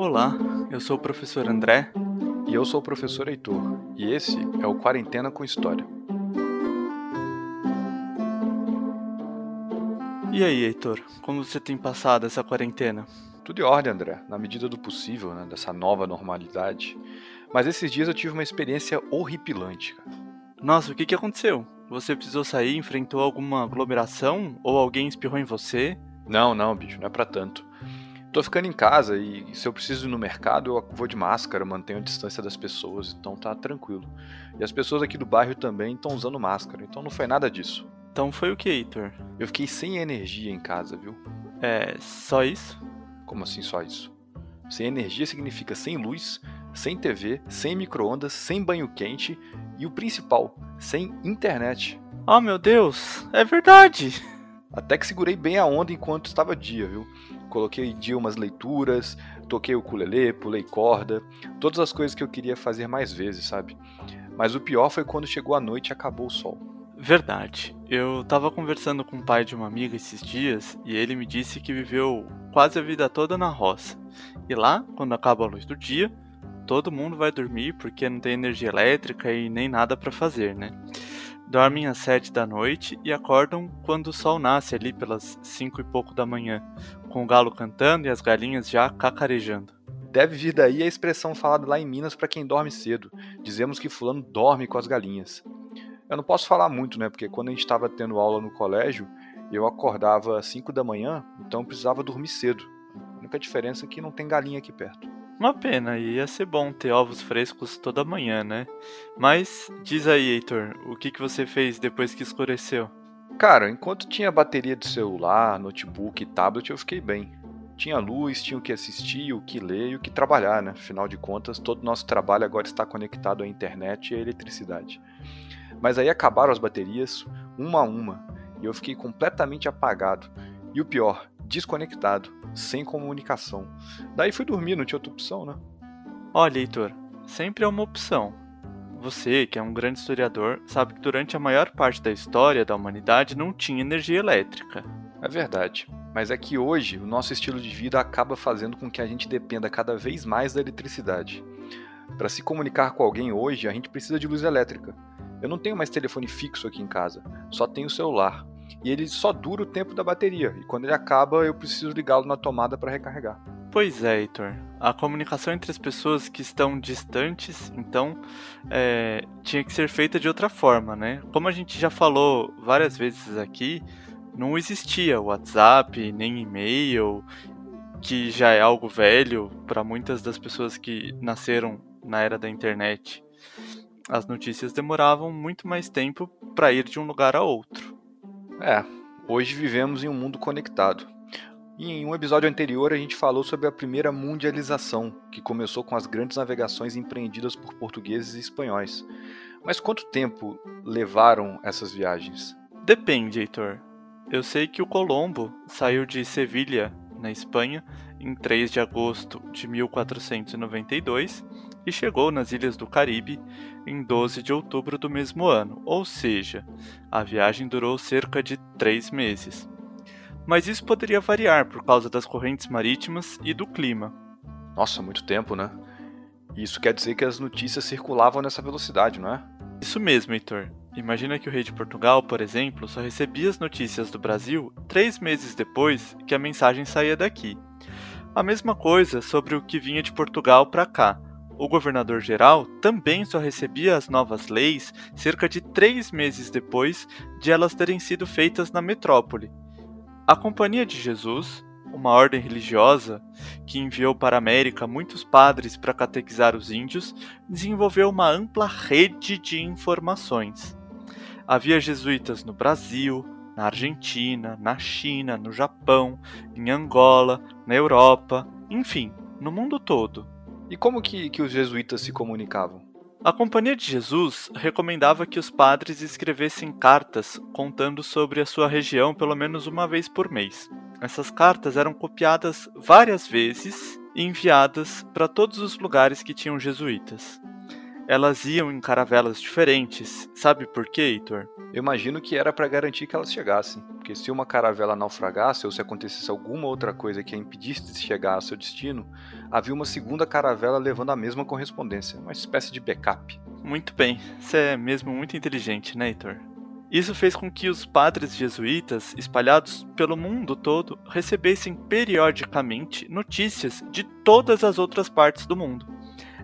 Olá, eu sou o professor André. E eu sou o professor Heitor. E esse é o Quarentena com História. E aí, Heitor, como você tem passado essa quarentena? Tudo em ordem, André, na medida do possível, né, dessa nova normalidade. Mas esses dias eu tive uma experiência horripilante, cara. Nossa, o que, que aconteceu? Você precisou sair, enfrentou alguma aglomeração? Ou alguém espirrou em você? Não, não, bicho, não é pra tanto. Tô ficando em casa e se eu preciso ir no mercado, eu vou de máscara, mantenho a distância das pessoas, então tá tranquilo. E as pessoas aqui do bairro também estão usando máscara, então não foi nada disso. Então foi o que, Heitor? Eu fiquei sem energia em casa, viu? É, só isso? Como assim só isso? Sem energia significa sem luz, sem TV, sem micro-ondas, sem banho quente e o principal, sem internet. Oh meu Deus, é verdade! Até que segurei bem a onda enquanto estava dia, viu? Coloquei dia umas leituras, toquei o ukulele, pulei corda, todas as coisas que eu queria fazer mais vezes, sabe? Mas o pior foi quando chegou a noite e acabou o sol. Verdade. Eu tava conversando com o pai de uma amiga esses dias e ele me disse que viveu quase a vida toda na roça. E lá, quando acaba a luz do dia, todo mundo vai dormir porque não tem energia elétrica e nem nada para fazer, né? Dormem às sete da noite e acordam quando o sol nasce ali pelas cinco e pouco da manhã, com o galo cantando e as galinhas já cacarejando. Deve vir daí a expressão falada lá em Minas para quem dorme cedo. Dizemos que fulano dorme com as galinhas. Eu não posso falar muito, né? Porque quando a gente estava tendo aula no colégio, eu acordava às 5 da manhã, então eu precisava dormir cedo. A única diferença é que não tem galinha aqui perto. Uma pena, ia ser bom ter ovos frescos toda manhã, né? Mas diz aí, Heitor, o que, que você fez depois que escureceu? Cara, enquanto tinha bateria de celular, notebook e tablet, eu fiquei bem. Tinha luz, tinha o que assistir, o que ler e o que trabalhar, né? Afinal de contas, todo nosso trabalho agora está conectado à internet e à eletricidade. Mas aí acabaram as baterias, uma a uma, e eu fiquei completamente apagado. E o pior, desconectado, sem comunicação. Daí fui dormir, não tinha outra opção, né? Olha, Heitor, sempre é uma opção. Você, que é um grande historiador, sabe que durante a maior parte da história da humanidade não tinha energia elétrica. É verdade. Mas é que hoje o nosso estilo de vida acaba fazendo com que a gente dependa cada vez mais da eletricidade. Para se comunicar com alguém hoje, a gente precisa de luz elétrica. Eu não tenho mais telefone fixo aqui em casa, só tenho celular. E ele só dura o tempo da bateria, e quando ele acaba, eu preciso ligá-lo na tomada para recarregar. Pois é, Heitor. A comunicação entre as pessoas que estão distantes, então, é, tinha que ser feita de outra forma, né? Como a gente já falou várias vezes aqui, não existia WhatsApp, nem e-mail, que já é algo velho para muitas das pessoas que nasceram na era da internet as notícias demoravam muito mais tempo para ir de um lugar a outro. É, hoje vivemos em um mundo conectado. Em um episódio anterior a gente falou sobre a primeira mundialização, que começou com as grandes navegações empreendidas por portugueses e espanhóis. Mas quanto tempo levaram essas viagens? Depende, Heitor. Eu sei que o Colombo saiu de Sevilha, na Espanha, em 3 de agosto de 1492 e chegou nas Ilhas do Caribe em 12 de outubro do mesmo ano, ou seja, a viagem durou cerca de três meses. Mas isso poderia variar por causa das correntes marítimas e do clima. Nossa, muito tempo, né? Isso quer dizer que as notícias circulavam nessa velocidade, não é? Isso mesmo, Heitor. Imagina que o rei de Portugal, por exemplo, só recebia as notícias do Brasil três meses depois que a mensagem saía daqui. A mesma coisa sobre o que vinha de Portugal para cá o governador-geral também só recebia as novas leis cerca de três meses depois de elas terem sido feitas na metrópole. A Companhia de Jesus, uma ordem religiosa que enviou para a América muitos padres para catequizar os índios, desenvolveu uma ampla rede de informações. Havia jesuítas no Brasil, na Argentina, na China, no Japão, em Angola, na Europa, enfim, no mundo todo. E como que, que os jesuítas se comunicavam? A Companhia de Jesus recomendava que os padres escrevessem cartas contando sobre a sua região pelo menos uma vez por mês. Essas cartas eram copiadas várias vezes e enviadas para todos os lugares que tinham jesuítas. Elas iam em caravelas diferentes, sabe por quê, Heitor? Eu imagino que era para garantir que elas chegassem, porque se uma caravela naufragasse ou se acontecesse alguma outra coisa que a impedisse de chegar ao seu destino, havia uma segunda caravela levando a mesma correspondência, uma espécie de backup. Muito bem, você é mesmo muito inteligente, né, Heitor? Isso fez com que os padres jesuítas, espalhados pelo mundo todo, recebessem periodicamente notícias de todas as outras partes do mundo.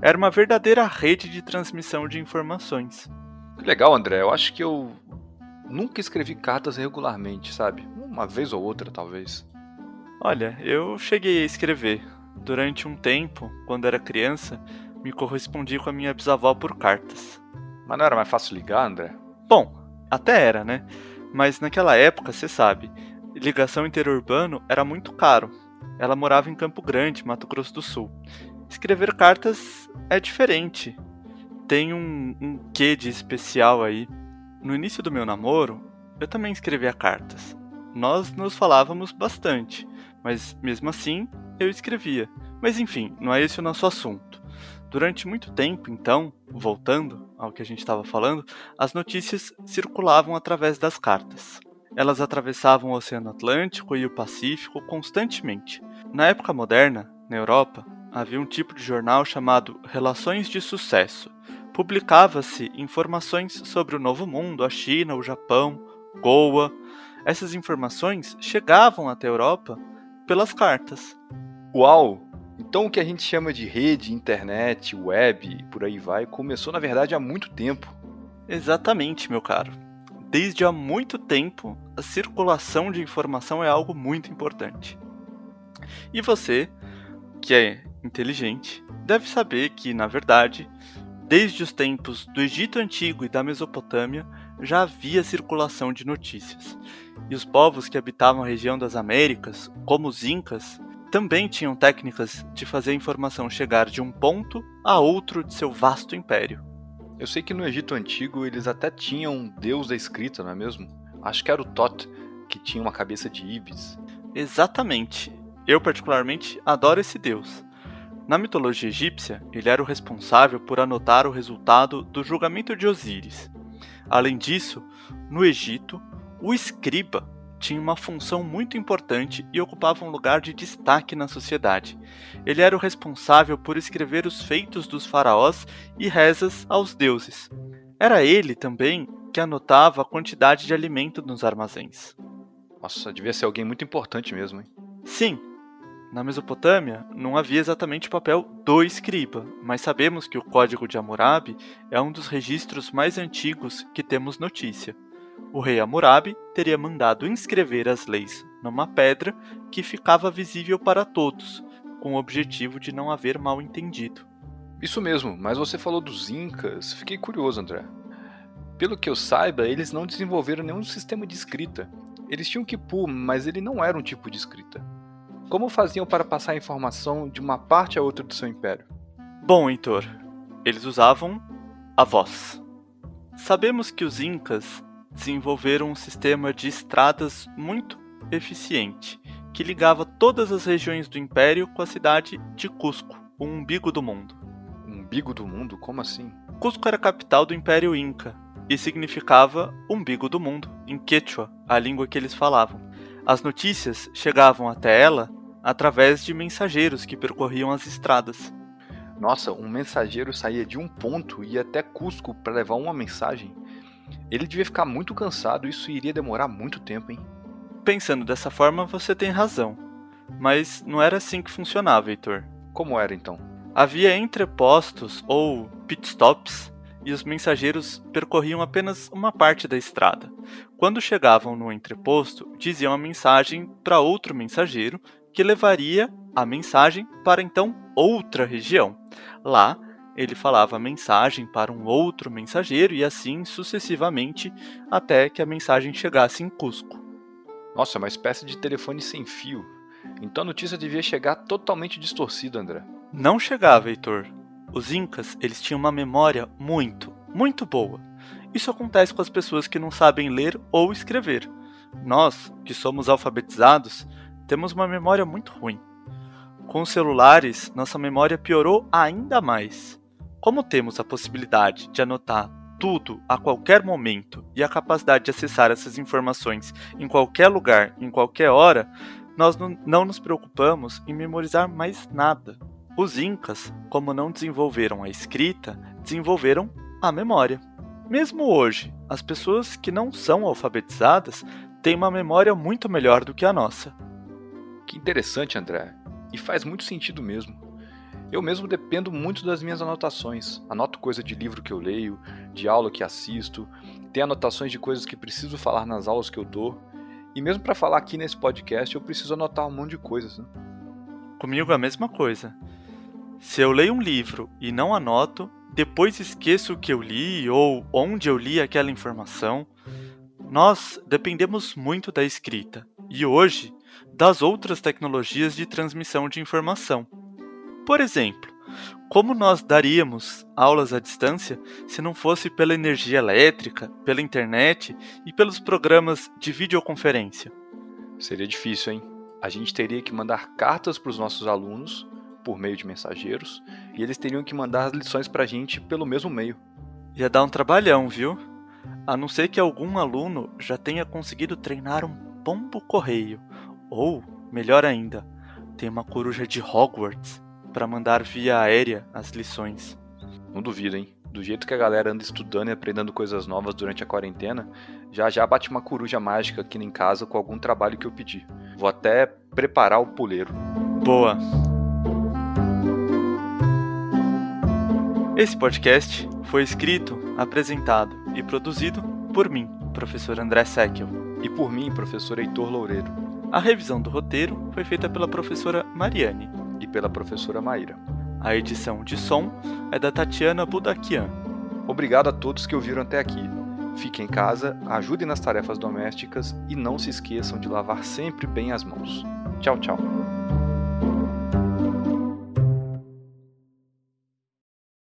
Era uma verdadeira rede de transmissão de informações. Legal, André. Eu acho que eu nunca escrevi cartas regularmente, sabe? Uma vez ou outra, talvez. Olha, eu cheguei a escrever. Durante um tempo, quando era criança, me correspondi com a minha bisavó por cartas. Mas não era mais fácil ligar, André? Bom, até era, né? Mas naquela época, você sabe, ligação interurbano era muito caro. Ela morava em Campo Grande, Mato Grosso do Sul. Escrever cartas é diferente. Tem um, um quê de especial aí. No início do meu namoro, eu também escrevia cartas. Nós nos falávamos bastante, mas mesmo assim eu escrevia. Mas enfim, não é esse o nosso assunto. Durante muito tempo, então, voltando ao que a gente estava falando, as notícias circulavam através das cartas. Elas atravessavam o Oceano Atlântico e o Pacífico constantemente. Na época moderna, na Europa, havia um tipo de jornal chamado Relações de Sucesso. Publicava-se informações sobre o Novo Mundo, a China, o Japão, Goa. Essas informações chegavam até a Europa pelas cartas. Uau! Então o que a gente chama de rede, internet, web e por aí vai, começou na verdade há muito tempo. Exatamente, meu caro. Desde há muito tempo, a circulação de informação é algo muito importante. E você, que é inteligente, deve saber que, na verdade, desde os tempos do Egito Antigo e da Mesopotâmia, já havia circulação de notícias. E os povos que habitavam a região das Américas, como os Incas, também tinham técnicas de fazer a informação chegar de um ponto a outro de seu vasto império. Eu sei que no Egito Antigo eles até tinham um deus da escrita, não é mesmo? Acho que era o Tot, que tinha uma cabeça de ibis. Exatamente. Eu, particularmente, adoro esse deus. Na mitologia egípcia, ele era o responsável por anotar o resultado do julgamento de Osíris. Além disso, no Egito, o escriba tinha uma função muito importante e ocupava um lugar de destaque na sociedade. Ele era o responsável por escrever os feitos dos faraós e rezas aos deuses. Era ele também que anotava a quantidade de alimento nos armazéns. Nossa, devia ser alguém muito importante mesmo, hein? Sim. Na Mesopotâmia, não havia exatamente o papel do escriba, mas sabemos que o Código de Hammurabi é um dos registros mais antigos que temos notícia. O rei Hammurabi teria mandado inscrever as leis numa pedra que ficava visível para todos, com o objetivo de não haver mal entendido. Isso mesmo, mas você falou dos Incas, fiquei curioso, André. Pelo que eu saiba, eles não desenvolveram nenhum sistema de escrita. Eles tinham Kipu, mas ele não era um tipo de escrita. Como faziam para passar a informação de uma parte a outra do seu império? Bom, Heitor, eles usavam a voz. Sabemos que os Incas desenvolveram um sistema de estradas muito eficiente, que ligava todas as regiões do império com a cidade de Cusco, o umbigo do mundo. Umbigo do mundo? Como assim? Cusco era a capital do Império Inca e significava umbigo do mundo, em Quechua, a língua que eles falavam. As notícias chegavam até ela através de mensageiros que percorriam as estradas. Nossa, um mensageiro saía de um ponto e ia até Cusco para levar uma mensagem. Ele devia ficar muito cansado, isso iria demorar muito tempo, hein? Pensando dessa forma, você tem razão. Mas não era assim que funcionava, Heitor. Como era então? Havia entrepostos ou pitstops e os mensageiros percorriam apenas uma parte da estrada. Quando chegavam no entreposto, diziam a mensagem para outro mensageiro que levaria a mensagem para então outra região. Lá, ele falava a mensagem para um outro mensageiro e assim sucessivamente até que a mensagem chegasse em Cusco. Nossa, é uma espécie de telefone sem fio. Então a notícia devia chegar totalmente distorcida, André. Não chegava, Heitor. Os incas, eles tinham uma memória muito, muito boa. Isso acontece com as pessoas que não sabem ler ou escrever. Nós, que somos alfabetizados, temos uma memória muito ruim. Com os celulares, nossa memória piorou ainda mais. Como temos a possibilidade de anotar tudo a qualquer momento e a capacidade de acessar essas informações em qualquer lugar, em qualquer hora, nós não nos preocupamos em memorizar mais nada. Os Incas, como não desenvolveram a escrita, desenvolveram a memória. Mesmo hoje, as pessoas que não são alfabetizadas têm uma memória muito melhor do que a nossa. Interessante, André. E faz muito sentido mesmo. Eu mesmo dependo muito das minhas anotações. Anoto coisa de livro que eu leio, de aula que assisto, tenho anotações de coisas que preciso falar nas aulas que eu dou. E mesmo para falar aqui nesse podcast, eu preciso anotar um monte de coisas. Né? Comigo é a mesma coisa. Se eu leio um livro e não anoto, depois esqueço o que eu li ou onde eu li aquela informação. Nós dependemos muito da escrita e hoje das outras tecnologias de transmissão de informação. Por exemplo, como nós daríamos aulas à distância se não fosse pela energia elétrica, pela internet e pelos programas de videoconferência? Seria difícil, hein? A gente teria que mandar cartas para os nossos alunos por meio de mensageiros e eles teriam que mandar as lições para a gente pelo mesmo meio. Ia dar um trabalhão, viu? A não ser que algum aluno já tenha conseguido treinar um pombo correio, ou, melhor ainda, tem uma coruja de Hogwarts para mandar via aérea as lições. Não duvido, hein? Do jeito que a galera anda estudando e aprendendo coisas novas durante a quarentena, já já bate uma coruja mágica aqui em casa com algum trabalho que eu pedi. Vou até preparar o puleiro. Boa! Esse podcast foi escrito, apresentado e produzido por mim, professor André Seckel. E por mim, professor Heitor Loureiro. A revisão do roteiro foi feita pela professora Mariane. E pela professora Maíra. A edição de som é da Tatiana Budakian. Obrigado a todos que ouviram até aqui. Fiquem em casa, ajudem nas tarefas domésticas e não se esqueçam de lavar sempre bem as mãos. Tchau, tchau.